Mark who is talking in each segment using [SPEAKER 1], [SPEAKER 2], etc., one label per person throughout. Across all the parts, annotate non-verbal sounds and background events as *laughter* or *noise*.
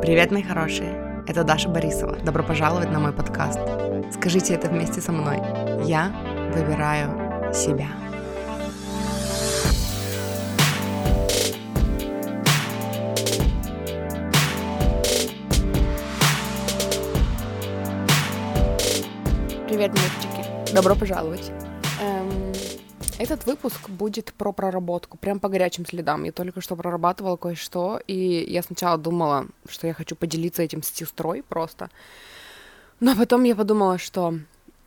[SPEAKER 1] Привет, мои хорошие! Это Даша Борисова. Добро пожаловать на мой подкаст. Скажите это вместе со мной. Я выбираю себя. Привет, мальчики! Добро пожаловать! Этот выпуск будет про проработку, прям по горячим следам. Я только что прорабатывала кое-что, и я сначала думала, что я хочу поделиться этим с сестрой просто. Но потом я подумала, что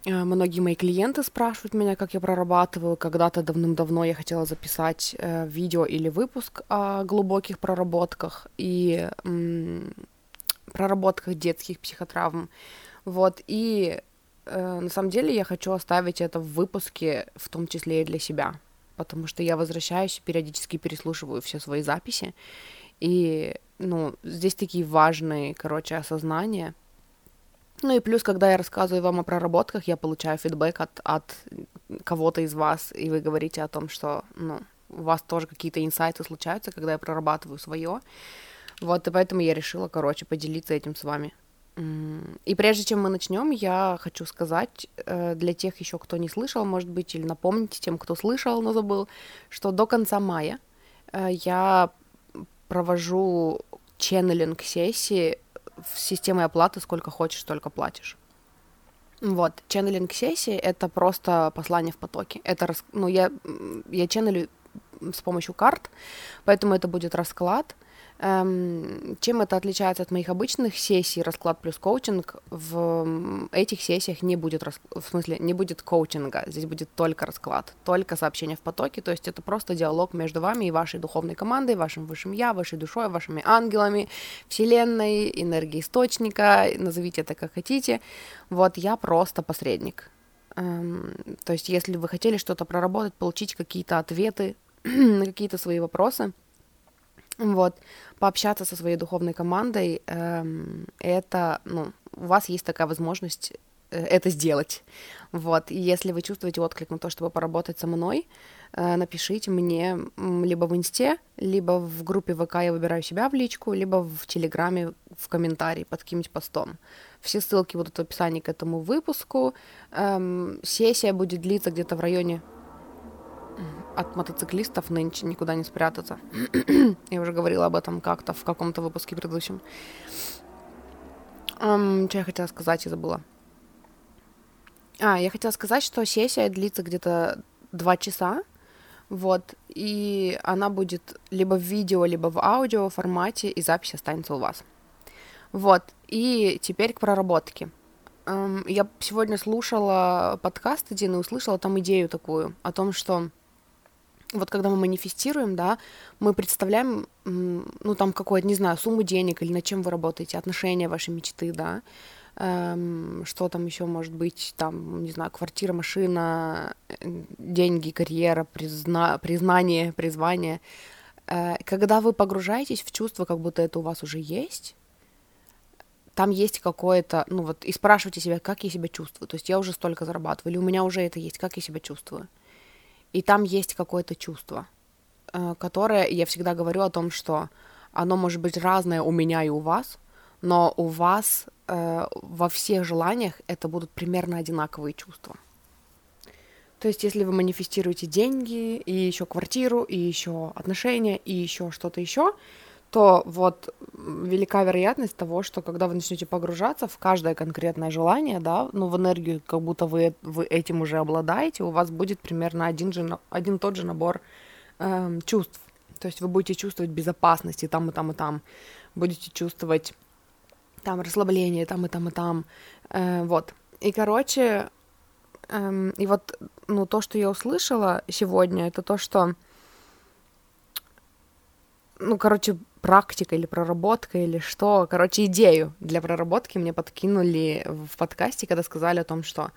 [SPEAKER 1] э, многие мои клиенты спрашивают меня, как я прорабатываю. Когда-то давным-давно я хотела записать э, видео или выпуск о глубоких проработках и м- проработках детских психотравм. Вот, и Э, на самом деле я хочу оставить это в выпуске, в том числе и для себя, потому что я возвращаюсь и периодически переслушиваю все свои записи, и, ну, здесь такие важные, короче, осознания. Ну и плюс, когда я рассказываю вам о проработках, я получаю фидбэк от, от кого-то из вас, и вы говорите о том, что, ну, у вас тоже какие-то инсайты случаются, когда я прорабатываю свое. Вот, и поэтому я решила, короче, поделиться этим с вами. И прежде чем мы начнем, я хочу сказать э, для тех еще, кто не слышал, может быть, или напомнить тем, кто слышал, но забыл, что до конца мая э, я провожу ченнелинг сессии в системе оплаты «Сколько хочешь, столько платишь». Вот, ченнелинг сессии — это просто послание в потоке. Это, ну, я, я ченнелю с помощью карт, поэтому это будет расклад — чем это отличается от моих обычных сессий расклад плюс коучинг? В этих сессиях не будет, в смысле, не будет коучинга, здесь будет только расклад, только сообщение в потоке, то есть это просто диалог между вами и вашей духовной командой, вашим высшим я, вашей душой, вашими ангелами, вселенной, энергией источника, назовите это как хотите. Вот я просто посредник. Эм, то есть если вы хотели что-то проработать, получить какие-то ответы *clears throat* на какие-то свои вопросы, вот, пообщаться со своей духовной командой, эм, это, ну, у вас есть такая возможность э, это сделать. Вот, и если вы чувствуете отклик на то, чтобы поработать со мной, э, напишите мне либо в инсте, либо в группе ВК «Я выбираю себя» в личку, либо в Телеграме в комментарии под каким-нибудь постом. Все ссылки будут в описании к этому выпуску. Эм, сессия будет длиться где-то в районе от мотоциклистов нынче никуда не спрятаться. *clears throat* я уже говорила об этом как-то в каком-то выпуске предыдущем. Um, что я хотела сказать, я забыла. А, я хотела сказать, что сессия длится где-то два часа, вот, и она будет либо в видео, либо в аудио формате, и запись останется у вас. Вот, и теперь к проработке. Um, я сегодня слушала подкаст один и услышала там идею такую о том, что вот когда мы манифестируем, да, мы представляем, ну, там, какую-то, не знаю, сумму денег или над чем вы работаете, отношения вашей мечты, да, эм, что там еще может быть, там, не знаю, квартира, машина, деньги, карьера, призна... признание, призвание. Э, когда вы погружаетесь в чувство, как будто это у вас уже есть, там есть какое-то, ну вот, и спрашивайте себя, как я себя чувствую. То есть я уже столько зарабатываю, или у меня уже это есть, как я себя чувствую и там есть какое-то чувство, э, которое я всегда говорю о том, что оно может быть разное у меня и у вас, но у вас э, во всех желаниях это будут примерно одинаковые чувства. То есть, если вы манифестируете деньги, и еще квартиру, и еще отношения, и еще что-то еще, то вот велика вероятность того, что когда вы начнете погружаться в каждое конкретное желание, да, ну, в энергию, как будто вы, вы этим уже обладаете, у вас будет примерно один, же, один тот же набор эм, чувств. То есть вы будете чувствовать безопасность и там, и там, и там. Будете чувствовать там расслабление, там, и там, и там. Э, вот. И, короче, эм, и вот, ну, то, что я услышала сегодня, это то, что ну, короче, практика или проработка или что. Короче, идею для проработки мне подкинули в подкасте, когда сказали о том, что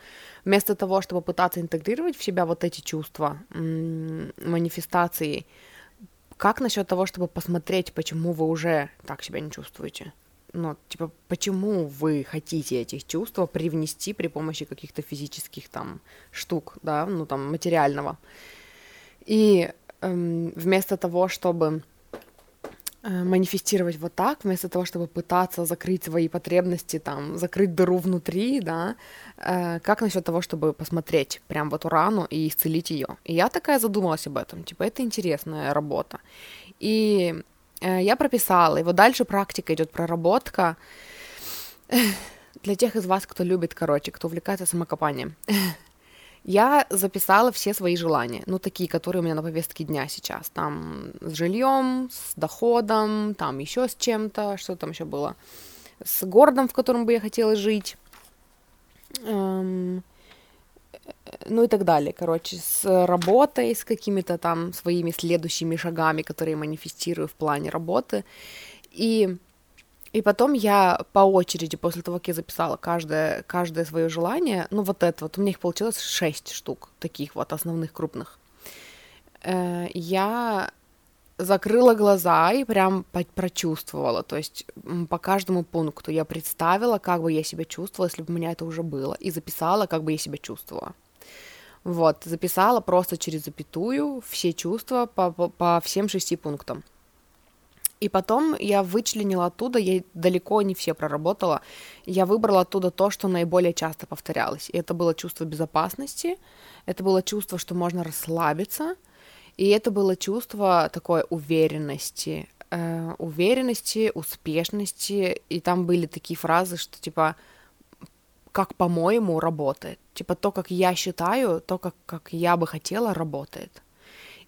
[SPEAKER 1] вместо того, чтобы пытаться интегрировать в себя вот эти чувства манифестации, как насчет того, чтобы посмотреть, почему вы уже так себя не чувствуете? Ну, типа, почему вы хотите этих чувств привнести при помощи каких-то физических там штук, да, ну там материального. И эм, вместо того, чтобы манифестировать вот так, вместо того, чтобы пытаться закрыть свои потребности, там, закрыть дыру внутри, да, э, как насчет того, чтобы посмотреть прям в эту рану и исцелить ее. И я такая задумалась об этом, типа, это интересная работа. И э, я прописала, и вот дальше практика идет проработка. Для тех из вас, кто любит, короче, кто увлекается самокопанием. Я записала все свои желания, ну, такие, которые у меня на повестке дня сейчас. Там с жильем, с доходом, там еще с чем-то, что там еще было, с городом, в котором бы я хотела жить, эм, ну и так далее, короче, с работой, с какими-то там своими следующими шагами, которые манифестирую в плане работы. И и потом я по очереди, после того, как я записала каждое, каждое свое желание, ну вот это вот, у меня их получилось шесть штук, таких вот основных крупных, э, я закрыла глаза и прям прочувствовала, то есть по каждому пункту я представила, как бы я себя чувствовала, если бы у меня это уже было, и записала, как бы я себя чувствовала. Вот, записала просто через запятую все чувства по, по, по всем шести пунктам. И потом я вычленила оттуда, я далеко не все проработала, я выбрала оттуда то, что наиболее часто повторялось. И это было чувство безопасности, это было чувство, что можно расслабиться, и это было чувство такой уверенности, э, уверенности, успешности, и там были такие фразы, что типа как по-моему работает, типа то, как я считаю, то, как, как я бы хотела, работает.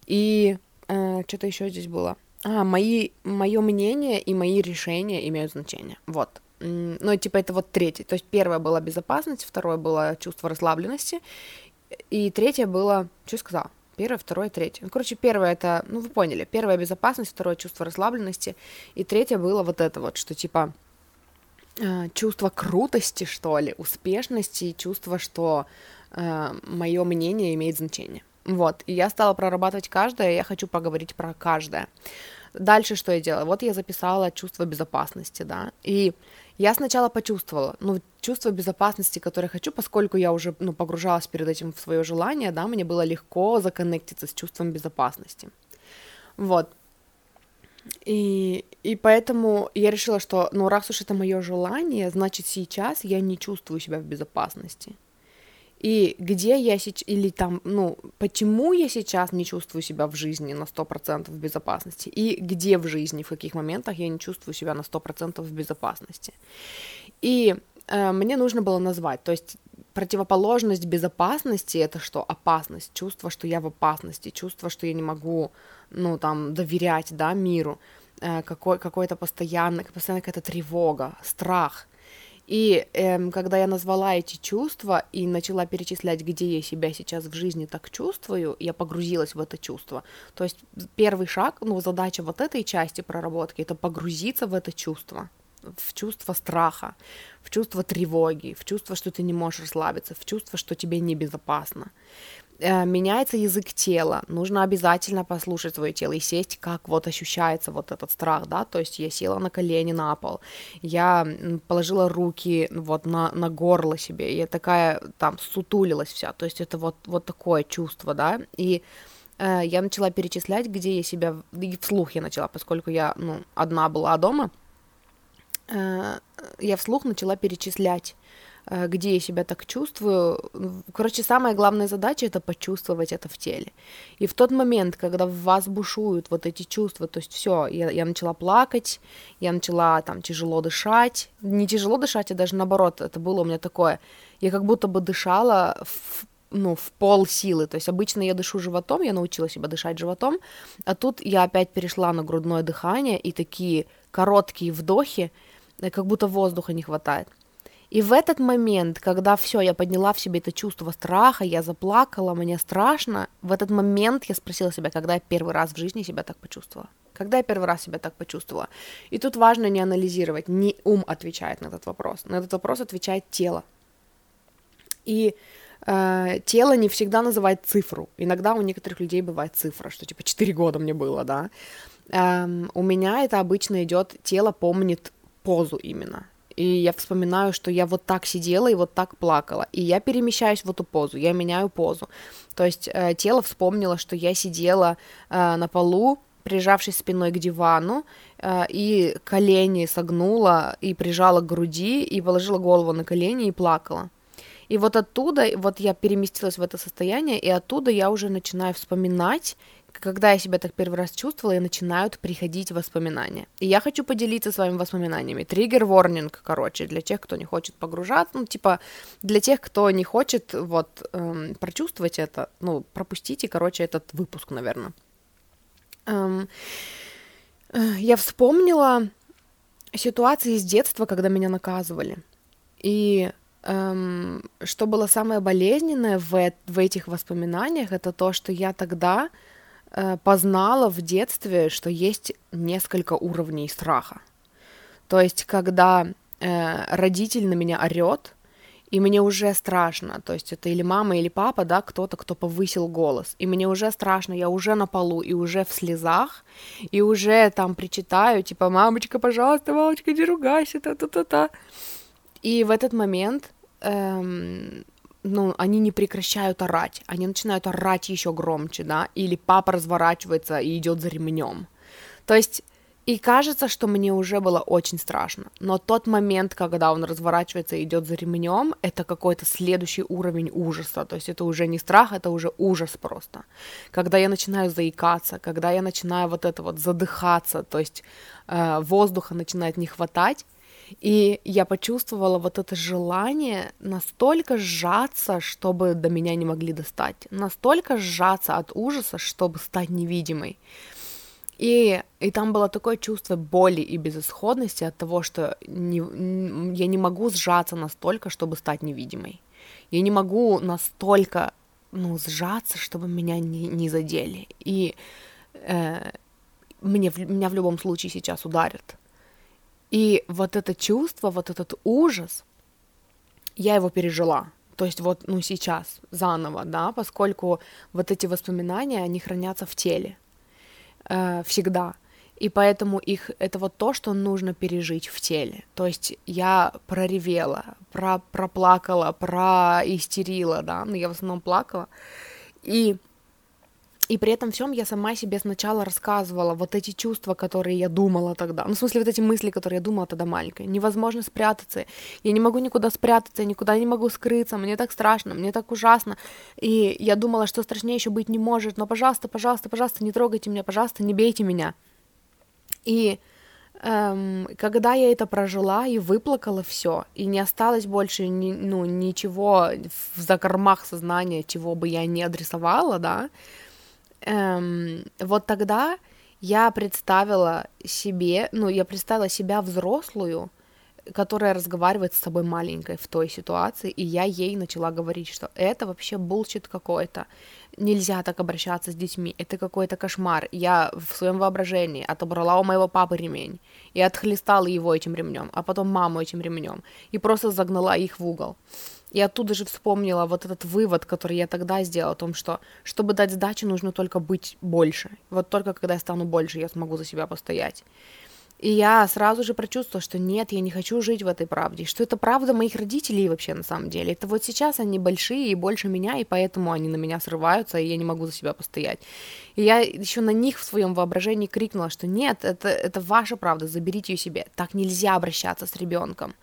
[SPEAKER 1] И э, что-то еще здесь было. А, мои, мое мнение и мои решения имеют значение. Вот. Ну, и типа это вот третье. То есть первое было безопасность, второе было чувство расслабленности, и третье было... Что я сказала? Первое, второе, третье. Ну, короче, первое это, ну, вы поняли, первое безопасность, второе чувство расслабленности, и третье было вот это вот, что типа э, чувство крутости, что ли, успешности, чувство, что э, мое мнение имеет значение. Вот, и я стала прорабатывать каждое, я хочу поговорить про каждое. Дальше что я делала? Вот я записала чувство безопасности, да, и я сначала почувствовала, ну, чувство безопасности, которое хочу, поскольку я уже, ну, погружалась перед этим в свое желание, да, мне было легко законнектиться с чувством безопасности. Вот. И, и поэтому я решила, что, ну, раз уж это мое желание, значит, сейчас я не чувствую себя в безопасности и где я сейчас, или там, ну, почему я сейчас не чувствую себя в жизни на 100% в безопасности, и где в жизни, в каких моментах я не чувствую себя на 100% в безопасности. И э, мне нужно было назвать, то есть противоположность безопасности это что? Опасность, чувство, что я в опасности, чувство, что я не могу, ну, там, доверять, да, миру, э, какой, какой-то постоянно, постоянно какая-то тревога, страх — и эм, когда я назвала эти чувства и начала перечислять, где я себя сейчас в жизни так чувствую, я погрузилась в это чувство. То есть первый шаг, ну, задача вот этой части проработки, это погрузиться в это чувство в чувство страха, в чувство тревоги, в чувство, что ты не можешь расслабиться, в чувство, что тебе небезопасно. Э, меняется язык тела, нужно обязательно послушать свое тело и сесть, как вот ощущается вот этот страх, да, то есть я села на колени на пол, я положила руки вот на, на горло себе, я такая там сутулилась вся, то есть это вот, вот такое чувство, да, и э, я начала перечислять, где я себя, и вслух я начала, поскольку я, ну, одна была дома, э, я вслух начала перечислять, где я себя так чувствую. Короче, самая главная задача это почувствовать это в теле. И в тот момент, когда в вас бушуют вот эти чувства, то есть все, я, я начала плакать, я начала там тяжело дышать, не тяжело дышать, а даже наоборот, это было у меня такое, я как будто бы дышала в ну, в пол силы. То есть обычно я дышу животом, я научила себя дышать животом, а тут я опять перешла на грудное дыхание и такие короткие вдохи, э, как будто воздуха не хватает. И в этот момент, когда все, я подняла в себе это чувство страха, я заплакала, мне страшно, в этот момент я спросила себя, когда я первый раз в жизни себя так почувствовала. Когда я первый раз себя так почувствовала. И тут важно не анализировать, не ум отвечает на этот вопрос. На этот вопрос отвечает тело. И э, тело не всегда называет цифру. Иногда у некоторых людей бывает цифра, что типа 4 года мне было, да. Эм, у меня это обычно идет, тело помнит позу именно и я вспоминаю, что я вот так сидела и вот так плакала, и я перемещаюсь в эту позу, я меняю позу. То есть э, тело вспомнило, что я сидела э, на полу, прижавшись спиной к дивану, э, и колени согнула, и прижала к груди, и положила голову на колени и плакала. И вот оттуда, вот я переместилась в это состояние, и оттуда я уже начинаю вспоминать, когда я себя так первый раз чувствовала, и начинают приходить воспоминания. И я хочу поделиться с вами воспоминаниями. Триггер-ворнинг, короче, для тех, кто не хочет погружаться, ну, типа, для тех, кто не хочет, вот, эм, прочувствовать это, ну, пропустите, короче, этот выпуск, наверное. Эм, э, я вспомнила ситуации из детства, когда меня наказывали. И эм, что было самое болезненное в, в этих воспоминаниях, это то, что я тогда познала в детстве, что есть несколько уровней страха. То есть, когда э, родитель на меня орет, и мне уже страшно, то есть это или мама, или папа, да, кто-то, кто повысил голос, и мне уже страшно, я уже на полу, и уже в слезах, и уже там причитаю, типа, мамочка, пожалуйста, мамочка, не ругайся, та-та-та-та. И в этот момент эм, ну, они не прекращают орать, они начинают орать еще громче, да, или папа разворачивается и идет за ремнем. То есть, и кажется, что мне уже было очень страшно, но тот момент, когда он разворачивается и идет за ремнем, это какой-то следующий уровень ужаса, то есть это уже не страх, это уже ужас просто. Когда я начинаю заикаться, когда я начинаю вот это вот задыхаться, то есть э, воздуха начинает не хватать, и я почувствовала вот это желание настолько сжаться, чтобы до меня не могли достать, настолько сжаться от ужаса, чтобы стать невидимой. И, и там было такое чувство боли и безысходности от того, что не, я не могу сжаться настолько, чтобы стать невидимой. Я не могу настолько ну, сжаться, чтобы меня не, не задели. И э, мне, меня в любом случае сейчас ударят. И вот это чувство, вот этот ужас, я его пережила. То есть вот, ну, сейчас, заново, да, поскольку вот эти воспоминания, они хранятся в теле э, всегда. И поэтому их, это вот то, что нужно пережить в теле. То есть я проревела, про, проплакала, проистерила, да, но ну, я в основном плакала. И и при этом всем я сама себе сначала рассказывала вот эти чувства, которые я думала тогда. Ну, в смысле, вот эти мысли, которые я думала тогда маленькая. Невозможно спрятаться. Я не могу никуда спрятаться, я никуда не могу скрыться. Мне так страшно, мне так ужасно. И я думала, что страшнее еще быть не может. Но, пожалуйста, пожалуйста, пожалуйста, не трогайте меня, пожалуйста, не бейте меня. И эм, когда я это прожила и выплакала все, и не осталось больше ни, ну, ничего в закормах сознания, чего бы я не адресовала, да, эм, вот тогда я представила себе, ну, я представила себя взрослую, которая разговаривает с собой маленькой в той ситуации, и я ей начала говорить, что это вообще булчит какой-то, нельзя так обращаться с детьми, это какой-то кошмар. Я в своем воображении отобрала у моего папы ремень и отхлестала его этим ремнем, а потом маму этим ремнем, и просто загнала их в угол. И оттуда же вспомнила вот этот вывод, который я тогда сделала, о том, что чтобы дать сдачу, нужно только быть больше. Вот только когда я стану больше, я смогу за себя постоять. И я сразу же прочувствовала, что нет, я не хочу жить в этой правде, что это правда моих родителей вообще на самом деле. Это вот сейчас они большие и больше меня, и поэтому они на меня срываются, и я не могу за себя постоять. И я еще на них в своем воображении крикнула, что нет, это, это ваша правда, заберите ее себе. Так нельзя обращаться с ребенком.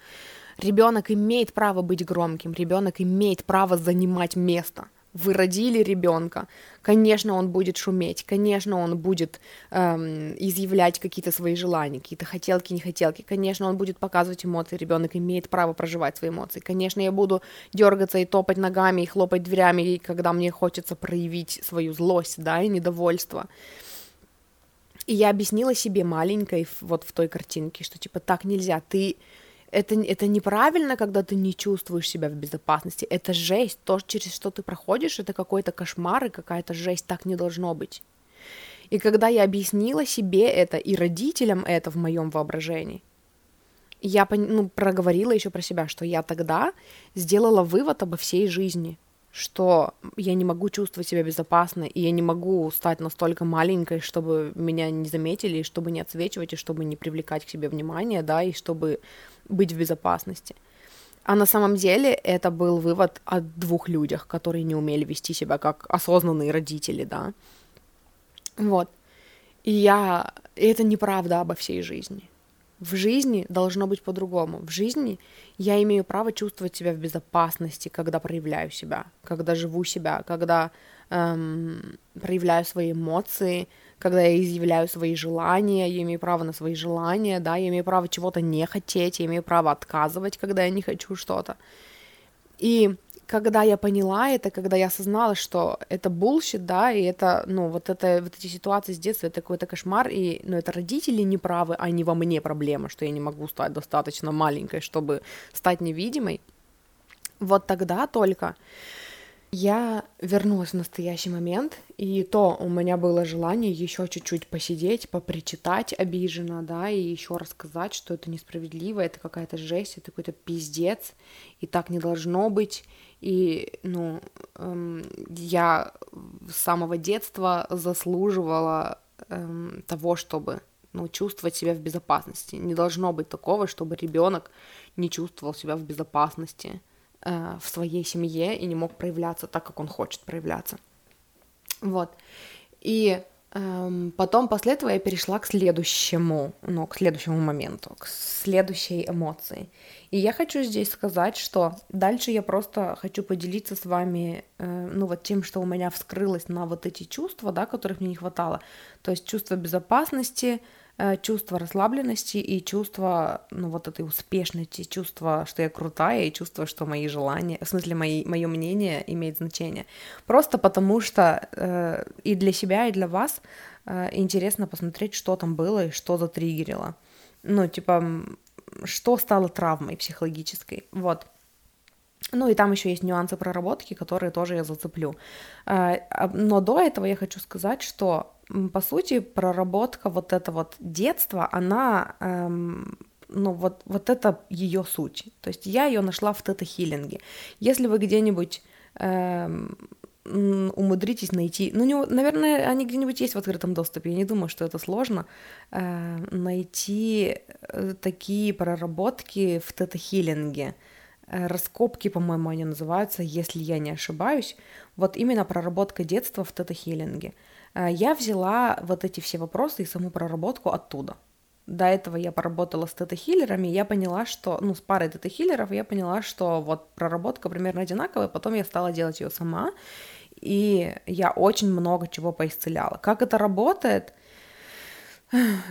[SPEAKER 1] Ребенок имеет право быть громким, ребенок имеет право занимать место. Вы родили ребенка, конечно, он будет шуметь, конечно, он будет эм, изъявлять какие-то свои желания, какие-то хотелки, не хотелки, конечно, он будет показывать эмоции, ребенок имеет право проживать свои эмоции, конечно, я буду дергаться и топать ногами и хлопать дверями, когда мне хочется проявить свою злость, да, и недовольство. И я объяснила себе маленькой вот в той картинке, что типа так нельзя, ты это, это неправильно, когда ты не чувствуешь себя в безопасности. Это жесть. То, через что ты проходишь, это какой-то кошмар и какая-то жесть. Так не должно быть. И когда я объяснила себе это и родителям это в моем воображении, я ну, проговорила еще про себя, что я тогда сделала вывод обо всей жизни что я не могу чувствовать себя безопасно, и я не могу стать настолько маленькой, чтобы меня не заметили, и чтобы не отсвечивать, и чтобы не привлекать к себе внимание, да, и чтобы быть в безопасности. А на самом деле это был вывод о двух людях, которые не умели вести себя как осознанные родители, да. Вот. И я... И это неправда обо всей жизни. В жизни должно быть по-другому. В жизни я имею право чувствовать себя в безопасности, когда проявляю себя, когда живу себя, когда эм, проявляю свои эмоции, когда я изъявляю свои желания, я имею право на свои желания, да, я имею право чего-то не хотеть, я имею право отказывать, когда я не хочу что-то. И когда я поняла это, когда я осознала, что это bullshit, да, и это, ну, вот, это, вот эти ситуации с детства, это какой-то кошмар, и, ну, это родители неправы, а не во мне проблема, что я не могу стать достаточно маленькой, чтобы стать невидимой, вот тогда только я вернулась в настоящий момент, и то у меня было желание еще чуть-чуть посидеть, попричитать обиженно, да, и еще рассказать, что это несправедливо, это какая-то жесть, это какой-то пиздец, и так не должно быть. И, ну, эм, я с самого детства заслуживала эм, того, чтобы ну, чувствовать себя в безопасности. Не должно быть такого, чтобы ребенок не чувствовал себя в безопасности э, в своей семье и не мог проявляться так, как он хочет проявляться. Вот. И эм, потом после этого я перешла к следующему, ну, к следующему моменту, к следующей эмоции. И я хочу здесь сказать, что дальше я просто хочу поделиться с вами, э, ну, вот тем, что у меня вскрылось на вот эти чувства, да, которых мне не хватало. То есть чувство безопасности, чувство расслабленности и чувство, ну, вот этой успешности, чувство, что я крутая, и чувство, что мои желания, в смысле, мои, мое мнение имеет значение. Просто потому что э, и для себя, и для вас э, интересно посмотреть, что там было и что затриггерило. Ну, типа, что стало травмой психологической. Вот. Ну и там еще есть нюансы проработки, которые тоже я зацеплю. Э, но до этого я хочу сказать, что по сути, проработка вот это вот детства, она, эм, ну вот, вот это ее суть. То есть я ее нашла в тета-хиллинге. Если вы где-нибудь эм, умудритесь найти, ну, не, наверное, они где-нибудь есть в открытом доступе, я не думаю, что это сложно, э, найти э, такие проработки в тета-хиллинге, э, раскопки, по-моему, они называются, если я не ошибаюсь, вот именно проработка детства в тета-хиллинге. Э, я взяла вот эти все вопросы и саму проработку оттуда. До этого я поработала с тета-хиллерами, я поняла, что, ну, с парой тета-хиллеров, я поняла, что вот проработка примерно одинаковая, потом я стала делать ее сама, и я очень много чего поисцеляла. Как это работает?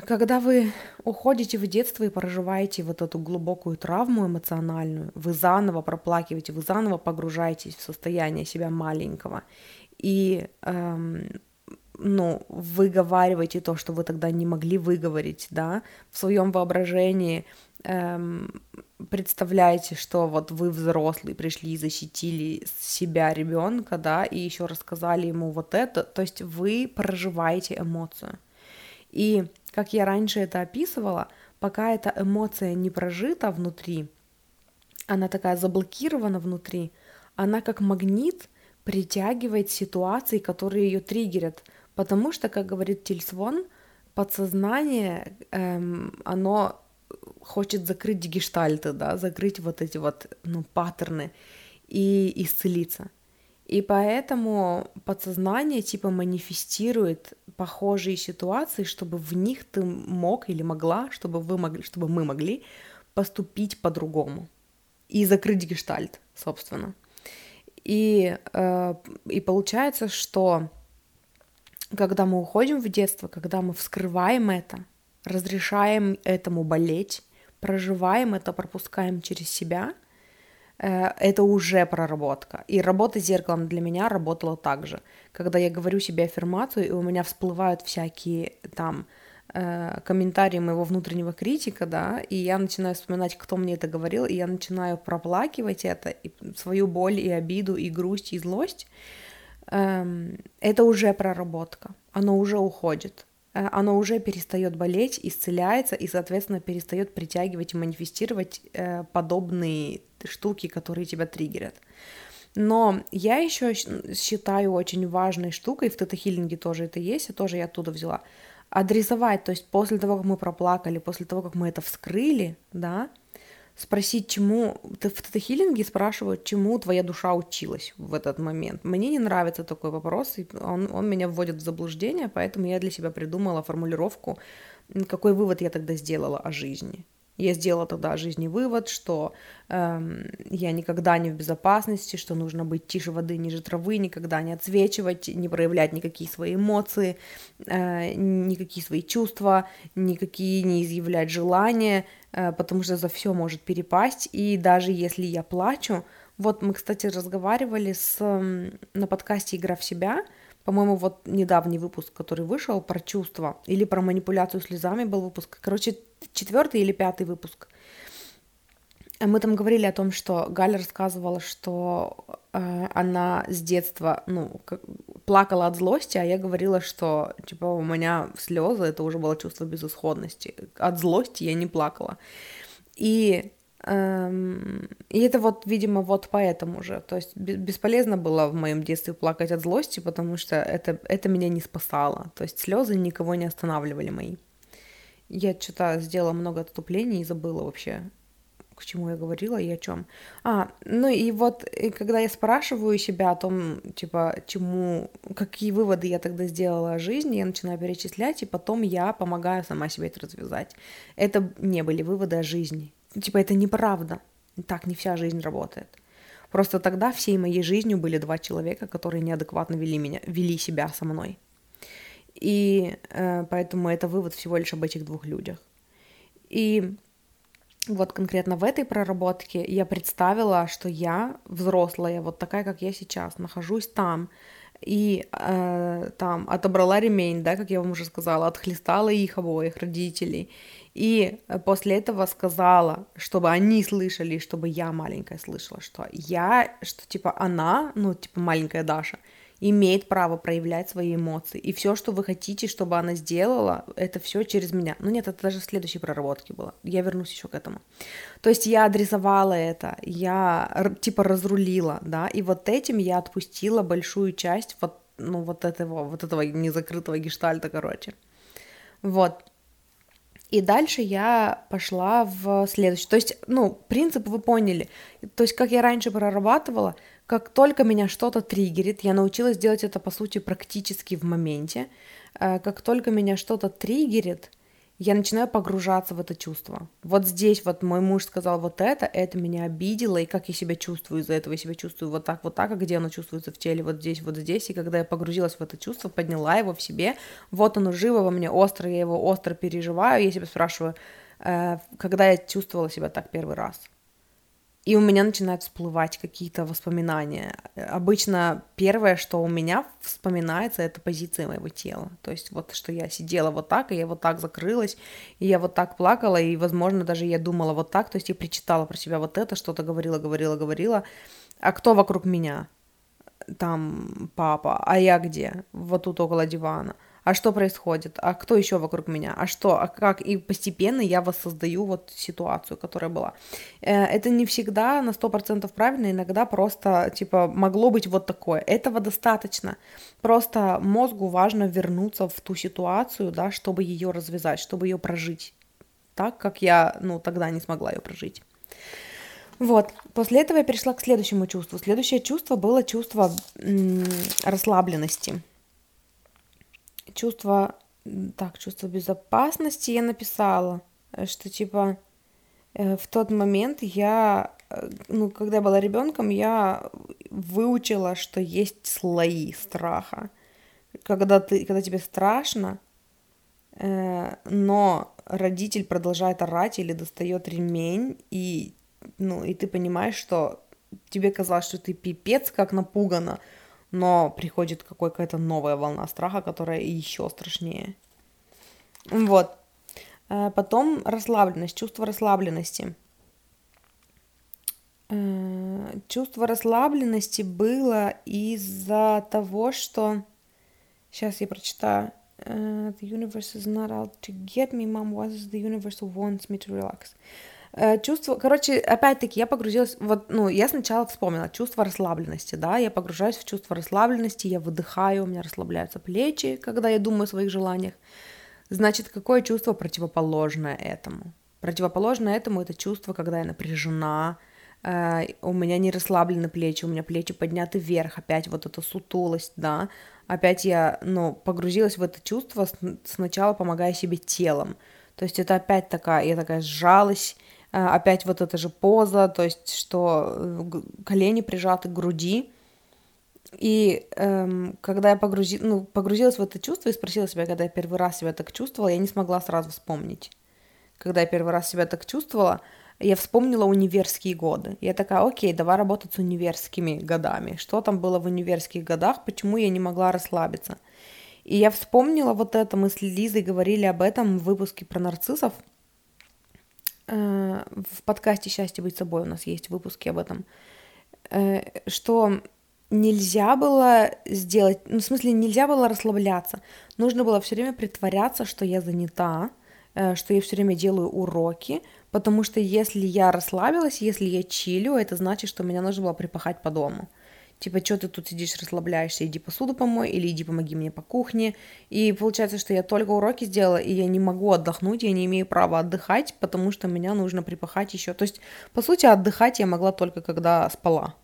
[SPEAKER 1] Когда вы уходите в детство и проживаете вот эту глубокую травму эмоциональную, вы заново проплакиваете, вы заново погружаетесь в состояние себя маленького, и эм, ну, выговариваете то, что вы тогда не могли выговорить, да, в своем воображении эм, представляете, что вот вы взрослый пришли и защитили себя ребенка, да, и еще рассказали ему вот это, то есть вы проживаете эмоцию. И как я раньше это описывала, пока эта эмоция не прожита внутри, она такая заблокирована внутри, она как магнит притягивает ситуации, которые ее триггерят. Потому что, как говорит Тильсвон, подсознание, эм, оно хочет закрыть гештальты, да, закрыть вот эти вот ну, паттерны и исцелиться. И поэтому подсознание типа манифестирует похожие ситуации, чтобы в них ты мог или могла, чтобы вы могли, чтобы мы могли поступить по-другому и закрыть гештальт, собственно. И, э, и получается, что когда мы уходим в детство, когда мы вскрываем это, разрешаем этому болеть, проживаем это, пропускаем через себя, э, это уже проработка. И работа с зеркалом для меня работала так же. Когда я говорю себе аффирмацию, и у меня всплывают всякие там э, комментарии моего внутреннего критика, да, и я начинаю вспоминать, кто мне это говорил, и я начинаю проплакивать это, и свою боль, и обиду, и грусть, и злость, это уже проработка, оно уже уходит, э, оно уже перестает болеть, исцеляется и, соответственно, перестает притягивать и манифестировать э, подобные штуки, которые тебя триггерят. Но я еще считаю очень важной штукой, в тета-хиллинге тоже это есть, и тоже я оттуда взяла, адресовать, то есть после того, как мы проплакали, после того, как мы это вскрыли, да, спросить, чему... В тета-хиллинге спрашивают, чему твоя душа училась в этот момент. Мне не нравится такой вопрос, и он, он меня вводит в заблуждение, поэтому я для себя придумала формулировку, какой вывод я тогда сделала о жизни. Я сделала тогда о жизни вывод, что эм, я никогда не в безопасности, что нужно быть тише воды, ниже травы, никогда не отсвечивать, не проявлять никакие свои эмоции, э, никакие свои чувства, никакие не изъявлять желания, потому что за все может перепасть. И даже если я плачу, вот мы, кстати, разговаривали с, на подкасте «Игра в себя», по-моему, вот недавний выпуск, который вышел про чувства или про манипуляцию слезами был выпуск. Короче, четвертый или пятый выпуск. Мы там говорили о том, что Галя рассказывала, что э, она с детства, ну, как, плакала от злости, а я говорила, что, типа, у меня слезы, это уже было чувство безысходности. От злости я не плакала. И Эм, и это вот, видимо, вот поэтому же. То есть бесполезно было в моем детстве плакать от злости, потому что это, это меня не спасало. То есть слезы никого не останавливали мои. Я что-то сделала много отступлений и забыла вообще, к чему я говорила и о чем. А, ну и вот, и когда я спрашиваю себя о том, типа, чему, какие выводы я тогда сделала о жизни, я начинаю перечислять, и потом я помогаю сама себе это развязать. Это не были выводы о жизни, Типа это неправда. Так не вся жизнь работает. Просто тогда всей моей жизнью были два человека, которые неадекватно вели меня, вели себя со мной. И э, поэтому это вывод всего лишь об этих двух людях. И вот конкретно в этой проработке я представила, что я взрослая, вот такая, как я сейчас, нахожусь там, и э, там отобрала ремень, да, как я вам уже сказала, отхлестала их обоих родителей, и после этого сказала, чтобы они слышали, чтобы я маленькая слышала, что я, что типа она, ну типа маленькая Даша, имеет право проявлять свои эмоции. И все, что вы хотите, чтобы она сделала, это все через меня. Ну нет, это даже в следующей проработке было. Я вернусь еще к этому. То есть я адресовала это, я типа разрулила, да, и вот этим я отпустила большую часть вот, ну, вот этого, вот этого незакрытого гештальта, короче. Вот. И дальше я пошла в следующий. То есть, ну, принцип вы поняли. То есть, как я раньше прорабатывала, как только меня что-то триггерит, я научилась делать это, по сути, практически в моменте. Э, как только меня что-то триггерит, я начинаю погружаться в это чувство. Вот здесь вот мой муж сказал вот это, это меня обидело, и как я себя чувствую из-за этого, я себя чувствую вот так, вот так, а где оно чувствуется в теле, вот здесь, вот здесь, и когда я погрузилась в это чувство, подняла его в себе, вот оно живо во мне, остро, я его остро переживаю, я себя спрашиваю, э, когда я чувствовала себя так первый раз – и у меня начинают всплывать какие-то воспоминания. Обычно первое, что у меня вспоминается, это позиция моего тела. То есть вот, что я сидела вот так, и я вот так закрылась, и я вот так плакала, и, возможно, даже я думала вот так, то есть я причитала про себя вот это, что-то говорила, говорила, говорила. А кто вокруг меня? Там папа, а я где? Вот тут около дивана а что происходит, а кто еще вокруг меня, а что, а как, и постепенно я воссоздаю вот ситуацию, которая была. Э, это не всегда на 100% правильно, иногда просто, типа, могло быть вот такое, этого достаточно, просто мозгу важно вернуться в ту ситуацию, да, чтобы ее развязать, чтобы ее прожить так, как я, ну, тогда не смогла ее прожить. Вот, после этого я перешла к следующему чувству. Следующее чувство было чувство м- расслабленности чувство, так, чувство безопасности я написала, э, что типа э, в тот момент я, э, ну, когда я была ребенком, я выучила, что есть слои страха. Когда, ты, когда тебе страшно, но родитель продолжает орать или достает ремень, и, ну, и ты понимаешь, что тебе казалось, что ты пипец как напугана, но приходит какая-то новая волна страха, которая еще страшнее. Вот. Э, потом расслабленность, чувство расслабленности. Э, чувство расслабленности было из-за того, что... Сейчас я прочитаю. Uh, the universe is not out to get me, mom. What is the universe wants me to relax? Э, чувство, короче, опять-таки, я погрузилась, вот, ну, я сначала вспомнила чувство расслабленности, да, я погружаюсь в чувство расслабленности, я выдыхаю, у меня расслабляются плечи, когда я думаю о своих желаниях. Значит, какое чувство противоположное этому? Противоположно этому это чувство, когда я напряжена, э, у меня не расслаблены плечи, у меня плечи подняты вверх, опять вот эта сутулость, да, опять я, ну, погрузилась в это чувство, сначала помогая себе телом, то есть это опять такая, я такая сжалась, э, опять вот эта же поза, то есть что э, колени прижаты к груди, и эм, когда я погрузи... ну, погрузилась в это чувство и спросила себя, когда я первый раз себя так чувствовала, я не смогла сразу вспомнить. Когда я первый раз себя так чувствовала, я вспомнила универские годы. Я такая, окей, давай работать с универскими годами. Что там было в универских годах, почему я не могла расслабиться. И я вспомнила вот это, мы с Лизой говорили об этом в выпуске про нарциссов. Э, в подкасте «Счастье быть собой» у нас есть выпуски об этом. Э, что нельзя было сделать, ну, в смысле, нельзя было расслабляться. Нужно было все время притворяться, что я занята, э, что я все время делаю уроки, потому что если я расслабилась, если я чилю, это значит, что меня нужно было припахать по дому. Типа, что ты тут сидишь, расслабляешься, иди посуду помой, или иди помоги мне по кухне. И получается, что я только уроки сделала, и я не могу отдохнуть, я не имею права отдыхать, потому что меня нужно припахать еще. То есть, по сути, отдыхать я могла только когда спала.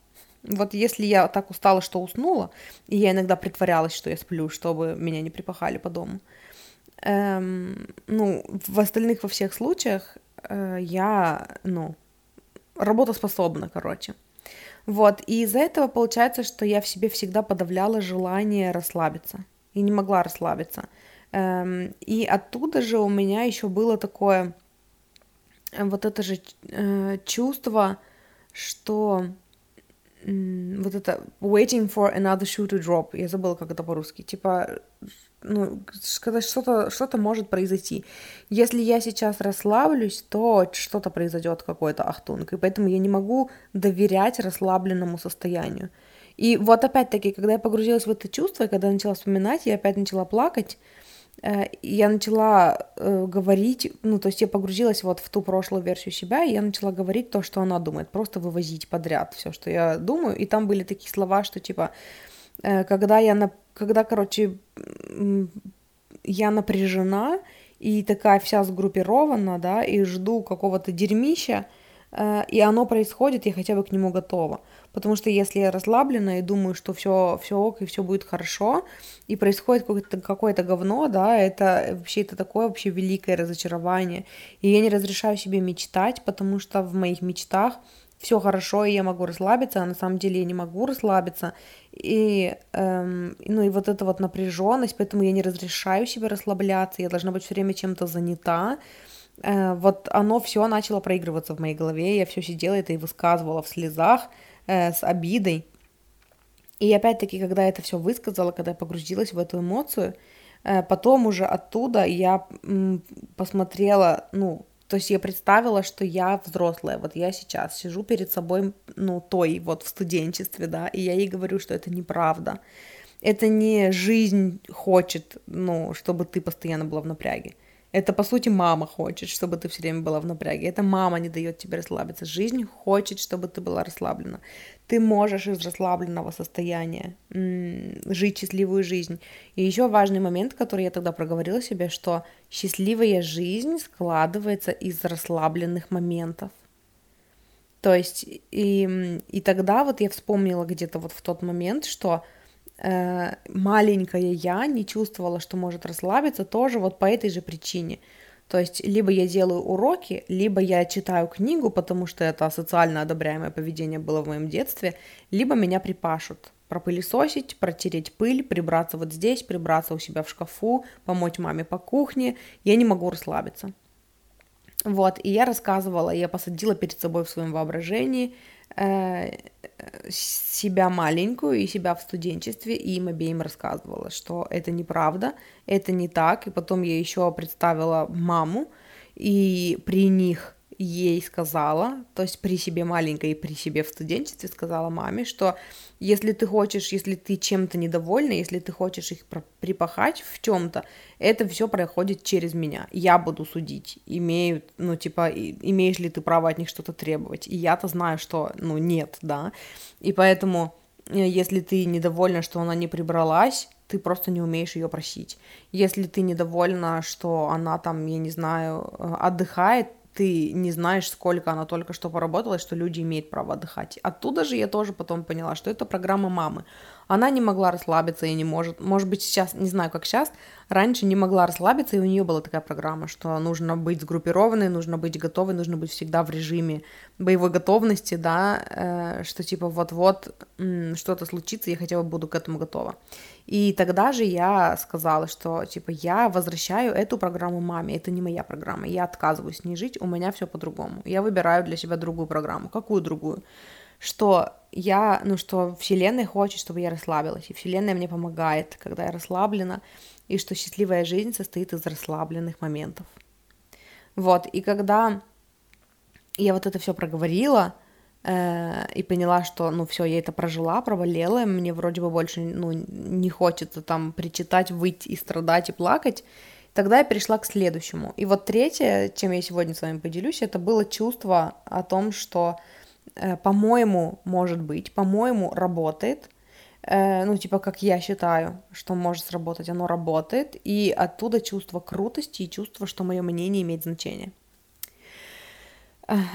[SPEAKER 1] Вот если я так устала, что уснула, и я иногда притворялась, что я сплю, чтобы меня не припахали по дому, эм, ну, в остальных во всех случаях э, я, ну, работоспособна, короче. Вот, и из-за этого получается, что я в себе всегда подавляла желание расслабиться. И не могла расслабиться. Эм, и оттуда же у меня еще было такое вот это же э, чувство, что вот это waiting for another shoe to drop, я забыла, как это по-русски, типа, ну, сказать, что-то что может произойти. Если я сейчас расслаблюсь, то что-то произойдет, какой-то ахтунг, и поэтому я не могу доверять расслабленному состоянию. И вот опять-таки, когда я погрузилась в это чувство, и когда я начала вспоминать, я опять начала плакать, Э, я начала э, говорить, ну, то есть я погрузилась вот в ту прошлую версию себя, и я начала говорить то, что она думает, просто вывозить подряд все, что я думаю, и там были такие слова, что типа, э, когда я, на, когда, короче, я напряжена и такая вся сгруппирована, да, и жду какого-то дерьмища, э, и оно происходит, я хотя бы к нему готова. Потому что если я расслаблена и думаю, что все, все ок и все будет хорошо, и происходит какое-то, какое-то говно, да, это вообще это такое вообще великое разочарование. И я не разрешаю себе мечтать, потому что в моих мечтах все хорошо, и я могу расслабиться, а на самом деле я не могу расслабиться. И, эм, ну и вот эта вот напряженность, поэтому я не разрешаю себе расслабляться, я должна быть все время чем-то занята. Э, вот оно все начало проигрываться в моей голове, я все сидела это и высказывала в слезах, э, с обидой. И опять-таки, когда я это все высказала, когда я погрузилась в эту эмоцию, э, потом уже оттуда я м, посмотрела, ну, то есть я представила, что я взрослая, вот я сейчас сижу перед собой, ну, той вот в студенчестве, да, и я ей говорю, что это неправда. Это не жизнь хочет, ну, чтобы ты постоянно была в напряге. Это, по сути, мама хочет, чтобы ты все время была в напряге. Это мама не дает тебе расслабиться. Жизнь хочет, чтобы ты была расслаблена. Ты можешь из расслабленного состояния жить счастливую жизнь. И еще важный момент, который я тогда проговорила себе, что счастливая жизнь складывается из расслабленных моментов. То есть, и, и тогда вот я вспомнила где-то вот в тот момент, что э, маленькая я не чувствовала, что может расслабиться, тоже вот по этой же причине. То есть либо я делаю уроки, либо я читаю книгу, потому что это социально одобряемое поведение было в моем детстве, либо меня припашут пропылесосить, протереть пыль, прибраться вот здесь, прибраться у себя в шкафу, помочь маме по кухне. Я не могу расслабиться. Вот, и я рассказывала, я посадила перед собой в своем воображении себя маленькую и себя в студенчестве, и им обеим рассказывала, что это неправда, это не так, и потом я еще представила маму, и при них ей сказала, то есть при себе маленькой и при себе в студенчестве сказала маме, что если ты хочешь, если ты чем-то недовольна, если ты хочешь их припахать в чем-то, это все проходит через меня. Я буду судить, имеют, ну, типа, имеешь ли ты право от них что-то требовать. И я-то знаю, что, ну, нет, да. И поэтому, э, если ты недовольна, что она не прибралась, ты просто не умеешь ее просить. Если ты недовольна, что она там, я не знаю, э, отдыхает, ты не знаешь, сколько она только что поработала, что люди имеют право отдыхать. Оттуда же я тоже потом поняла, что это программа мамы. Она не могла расслабиться и не может, может быть сейчас, не знаю, как сейчас, раньше не могла расслабиться, и у нее была такая программа, что нужно быть сгруппированной, нужно быть готовой, нужно быть всегда в режиме боевой готовности, да, э, что типа вот-вот что-то случится, я хотя бы буду к этому готова. И тогда же я сказала, что типа я возвращаю эту программу маме, это не моя программа, я отказываюсь с ней жить, у меня все по-другому. Я выбираю для себя другую программу. Какую другую? Что я, ну что Вселенная хочет, чтобы я расслабилась, и Вселенная мне помогает, когда я расслаблена, и что счастливая жизнь состоит из расслабленных моментов. Вот, и когда я вот это все проговорила, Э, и поняла, что, ну, все, я это прожила, проболела, мне вроде бы больше, ну, не хочется там причитать, выйти и страдать и плакать, тогда я перешла к следующему. И вот третье, чем я сегодня с вами поделюсь, это было чувство о том, что, по-моему, может быть, по-моему, работает, э, ну, типа, как я считаю, что может сработать, оно работает, и оттуда чувство крутости и чувство, что мое мнение имеет значение.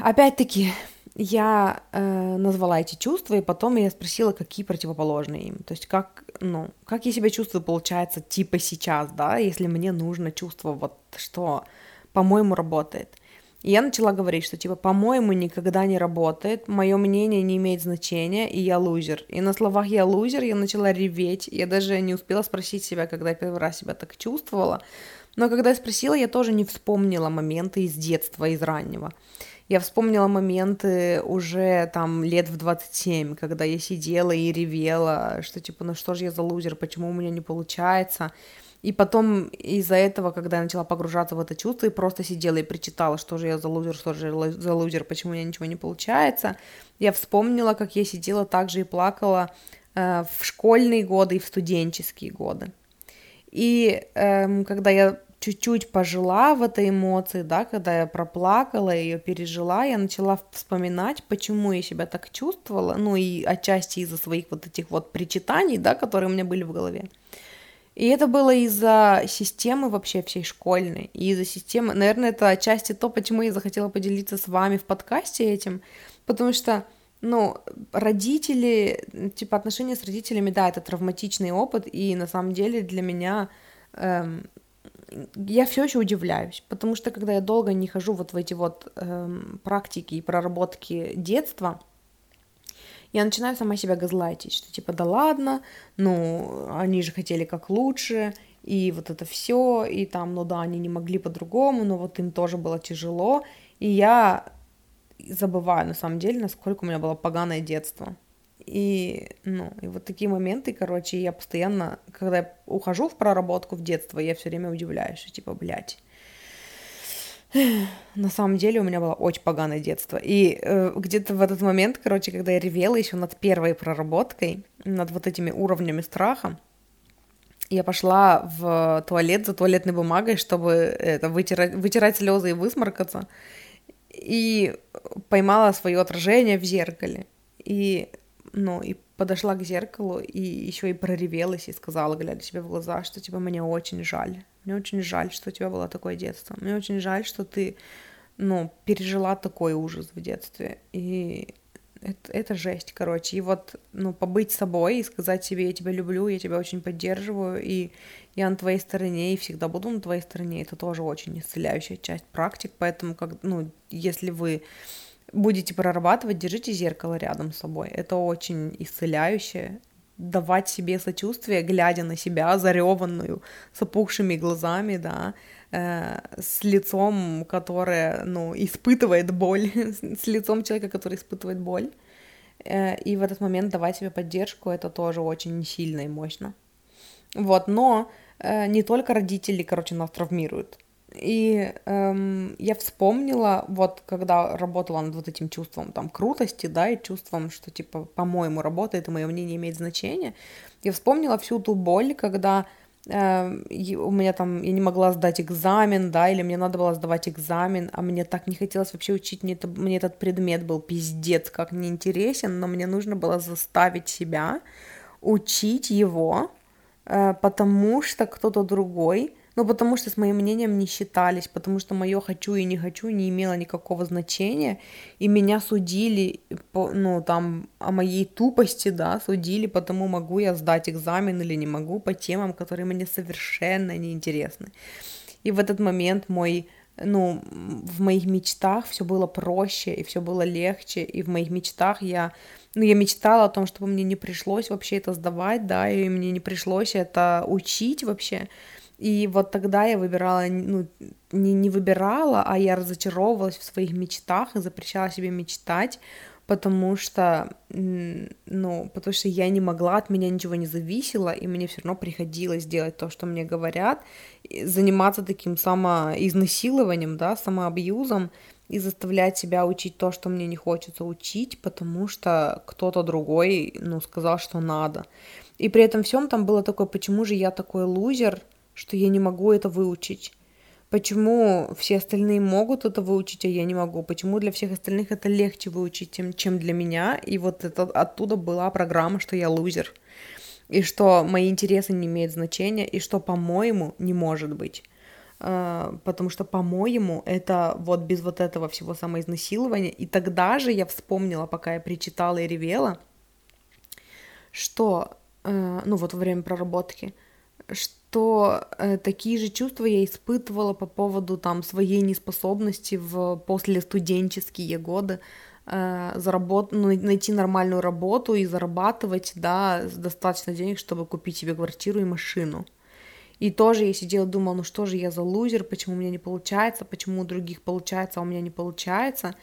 [SPEAKER 1] Опять-таки, я э, назвала эти чувства, и потом я спросила, какие противоположные им. То есть как, ну, как я себя чувствую, получается, типа сейчас, да, если мне нужно чувство вот, что, по-моему, работает. И я начала говорить, что, типа, по-моему, никогда не работает, мое мнение не имеет значения, и я лузер. И на словах «я лузер» я начала реветь, я даже не успела спросить себя, когда я первый раз себя так чувствовала. Но когда я спросила, я тоже не вспомнила моменты из детства, из раннего. Я вспомнила моменты уже там лет в 27, когда я сидела и ревела, что типа, ну что же я за лузер, почему у меня не получается. И потом из-за этого, когда я начала погружаться в это чувство, и просто сидела и причитала, что же я за лузер, что же я за лузер, почему у меня ничего не получается, я вспомнила, как я сидела также и плакала э, в школьные годы и в студенческие годы. И э, когда я чуть-чуть пожила в этой эмоции, да, когда я проплакала, ее пережила, я начала вспоминать, почему я себя так чувствовала, ну и отчасти из-за своих вот этих вот причитаний, да, которые у меня были в голове. И это было из-за системы вообще всей школьной, и из-за системы, наверное, это отчасти то, почему я захотела поделиться с вами в подкасте этим, потому что, ну, родители, типа отношения с родителями, да, это травматичный опыт, и на самом деле для меня эм, я все еще удивляюсь, потому что когда я долго не хожу вот в эти вот эм, практики и проработки детства, я начинаю сама себя газлайтить, что типа да ладно, ну они же хотели как лучше, и вот это все, и там, ну да, они не могли по-другому, но вот им тоже было тяжело, и я забываю на самом деле, насколько у меня было поганое детство. И, ну, и вот такие моменты, короче, я постоянно, когда я ухожу в проработку в детство, я все время удивляюсь, что типа, блядь, *sighs* на самом деле у меня было очень поганое детство. И э, где-то в этот момент, короче, когда я ревела еще над первой проработкой, над вот этими уровнями страха, я пошла в туалет за туалетной бумагой, чтобы это, вытирать, вытирать слезы и высморкаться. И поймала свое отражение в зеркале. И ну, и подошла к зеркалу, и еще и проревелась, и сказала, глядя себе в глаза, что, типа, мне очень жаль. Мне очень жаль, что у тебя было такое детство. Мне очень жаль, что ты, ну, пережила такой ужас в детстве. И это, это жесть, короче. И вот, ну, побыть собой и сказать себе, я тебя люблю, я тебя очень поддерживаю, и я на твоей стороне, и всегда буду на твоей стороне, это тоже очень исцеляющая часть практик, поэтому, как, ну, если вы будете прорабатывать, держите зеркало рядом с собой. Это очень исцеляюще. Давать себе сочувствие, глядя на себя, зареванную, с опухшими глазами, да, э, с лицом, которое, ну, испытывает боль, *laughs* с лицом человека, который испытывает боль. Э, и в этот момент давать себе поддержку, это тоже очень сильно и мощно. Вот, но э, не только родители, короче, нас травмируют. И эм, я вспомнила, вот когда работала над вот этим чувством там крутости, да, и чувством, что типа, по-моему, работает, и мое мнение имеет значение, я вспомнила всю ту боль, когда э, у меня там, я не могла сдать экзамен, да, или мне надо было сдавать экзамен, а мне так не хотелось вообще учить, мне, это, мне этот предмет был пиздец как неинтересен, но мне нужно было заставить себя учить его, э, потому что кто-то другой но потому что с моим мнением не считались, потому что мое хочу и не хочу не имело никакого значения, и меня судили, по, ну, там, о моей тупости, да, судили, потому могу я сдать экзамен или не могу по темам, которые мне совершенно не интересны. И в этот момент мой ну, в моих мечтах все было проще, и все было легче, и в моих мечтах я, ну, я мечтала о том, чтобы мне не пришлось вообще это сдавать, да, и мне не пришлось это учить вообще, и вот тогда я выбирала, ну, не, не выбирала, а я разочаровывалась в своих мечтах и запрещала себе мечтать, потому что, ну, потому что я не могла, от меня ничего не зависело, и мне все равно приходилось делать то, что мне говорят, заниматься таким самоизнасилованием, да, самоабьюзом, и заставлять себя учить то, что мне не хочется учить, потому что кто-то другой, ну, сказал, что надо. И при этом всем там было такое, почему же я такой лузер, что я не могу это выучить. Почему все остальные могут это выучить, а я не могу? Почему для всех остальных это легче выучить, чем для меня? И вот это оттуда была программа, что я лузер. И что мои интересы не имеют значения, и что, по-моему, не может быть. Uh, потому что, по-моему, это вот без вот этого всего самоизнасилования. И тогда же я вспомнила, пока я причитала и ревела, что, uh, ну вот во время проработки, что э, такие же чувства я испытывала по поводу там своей неспособности в после студенческие годы э, заработ... ну, найти нормальную работу и зарабатывать, да, достаточно денег, чтобы купить себе квартиру и машину. И тоже я сидела, думала, ну что же я за лузер, почему у меня не получается, почему у других получается, а у меня не получается.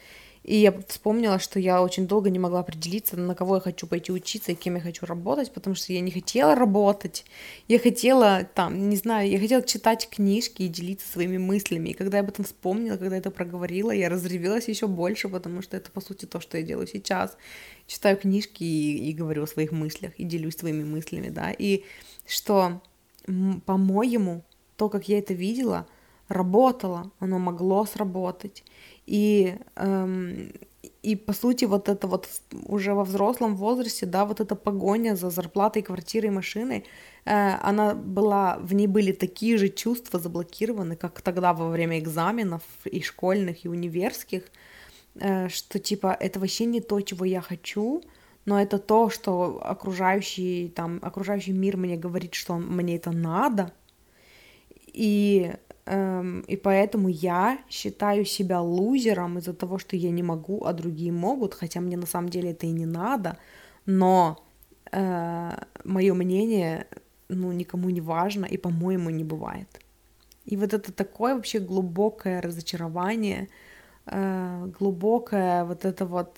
[SPEAKER 1] И я вспомнила, что я очень долго не могла определиться, на кого я хочу пойти учиться и кем я хочу работать, потому что я не хотела работать. Я хотела, там, не знаю, я хотела читать книжки и делиться своими мыслями. И когда я об этом вспомнила, когда это проговорила, я разревелась еще больше, потому что это, по сути, то, что я делаю сейчас. Читаю книжки и, и говорю о своих мыслях, и делюсь своими мыслями, да. И что, по-моему, то, как я это видела, работало, оно могло сработать. И, эм, и по сути вот это вот уже во взрослом возрасте, да, вот эта погоня за зарплатой, квартирой, машиной, э, она была, в ней были такие же чувства заблокированы, как тогда во время экзаменов и школьных, и универских, э, что типа это вообще не то, чего я хочу, но это то, что окружающий, там, окружающий мир мне говорит, что мне это надо, и Эм, и поэтому я считаю себя лузером из-за того, что я не могу, а другие могут, хотя мне на самом деле это и не надо, но э, мое мнение, ну, никому не важно и, по-моему, не бывает. И вот это такое вообще глубокое разочарование, э, глубокое вот это вот,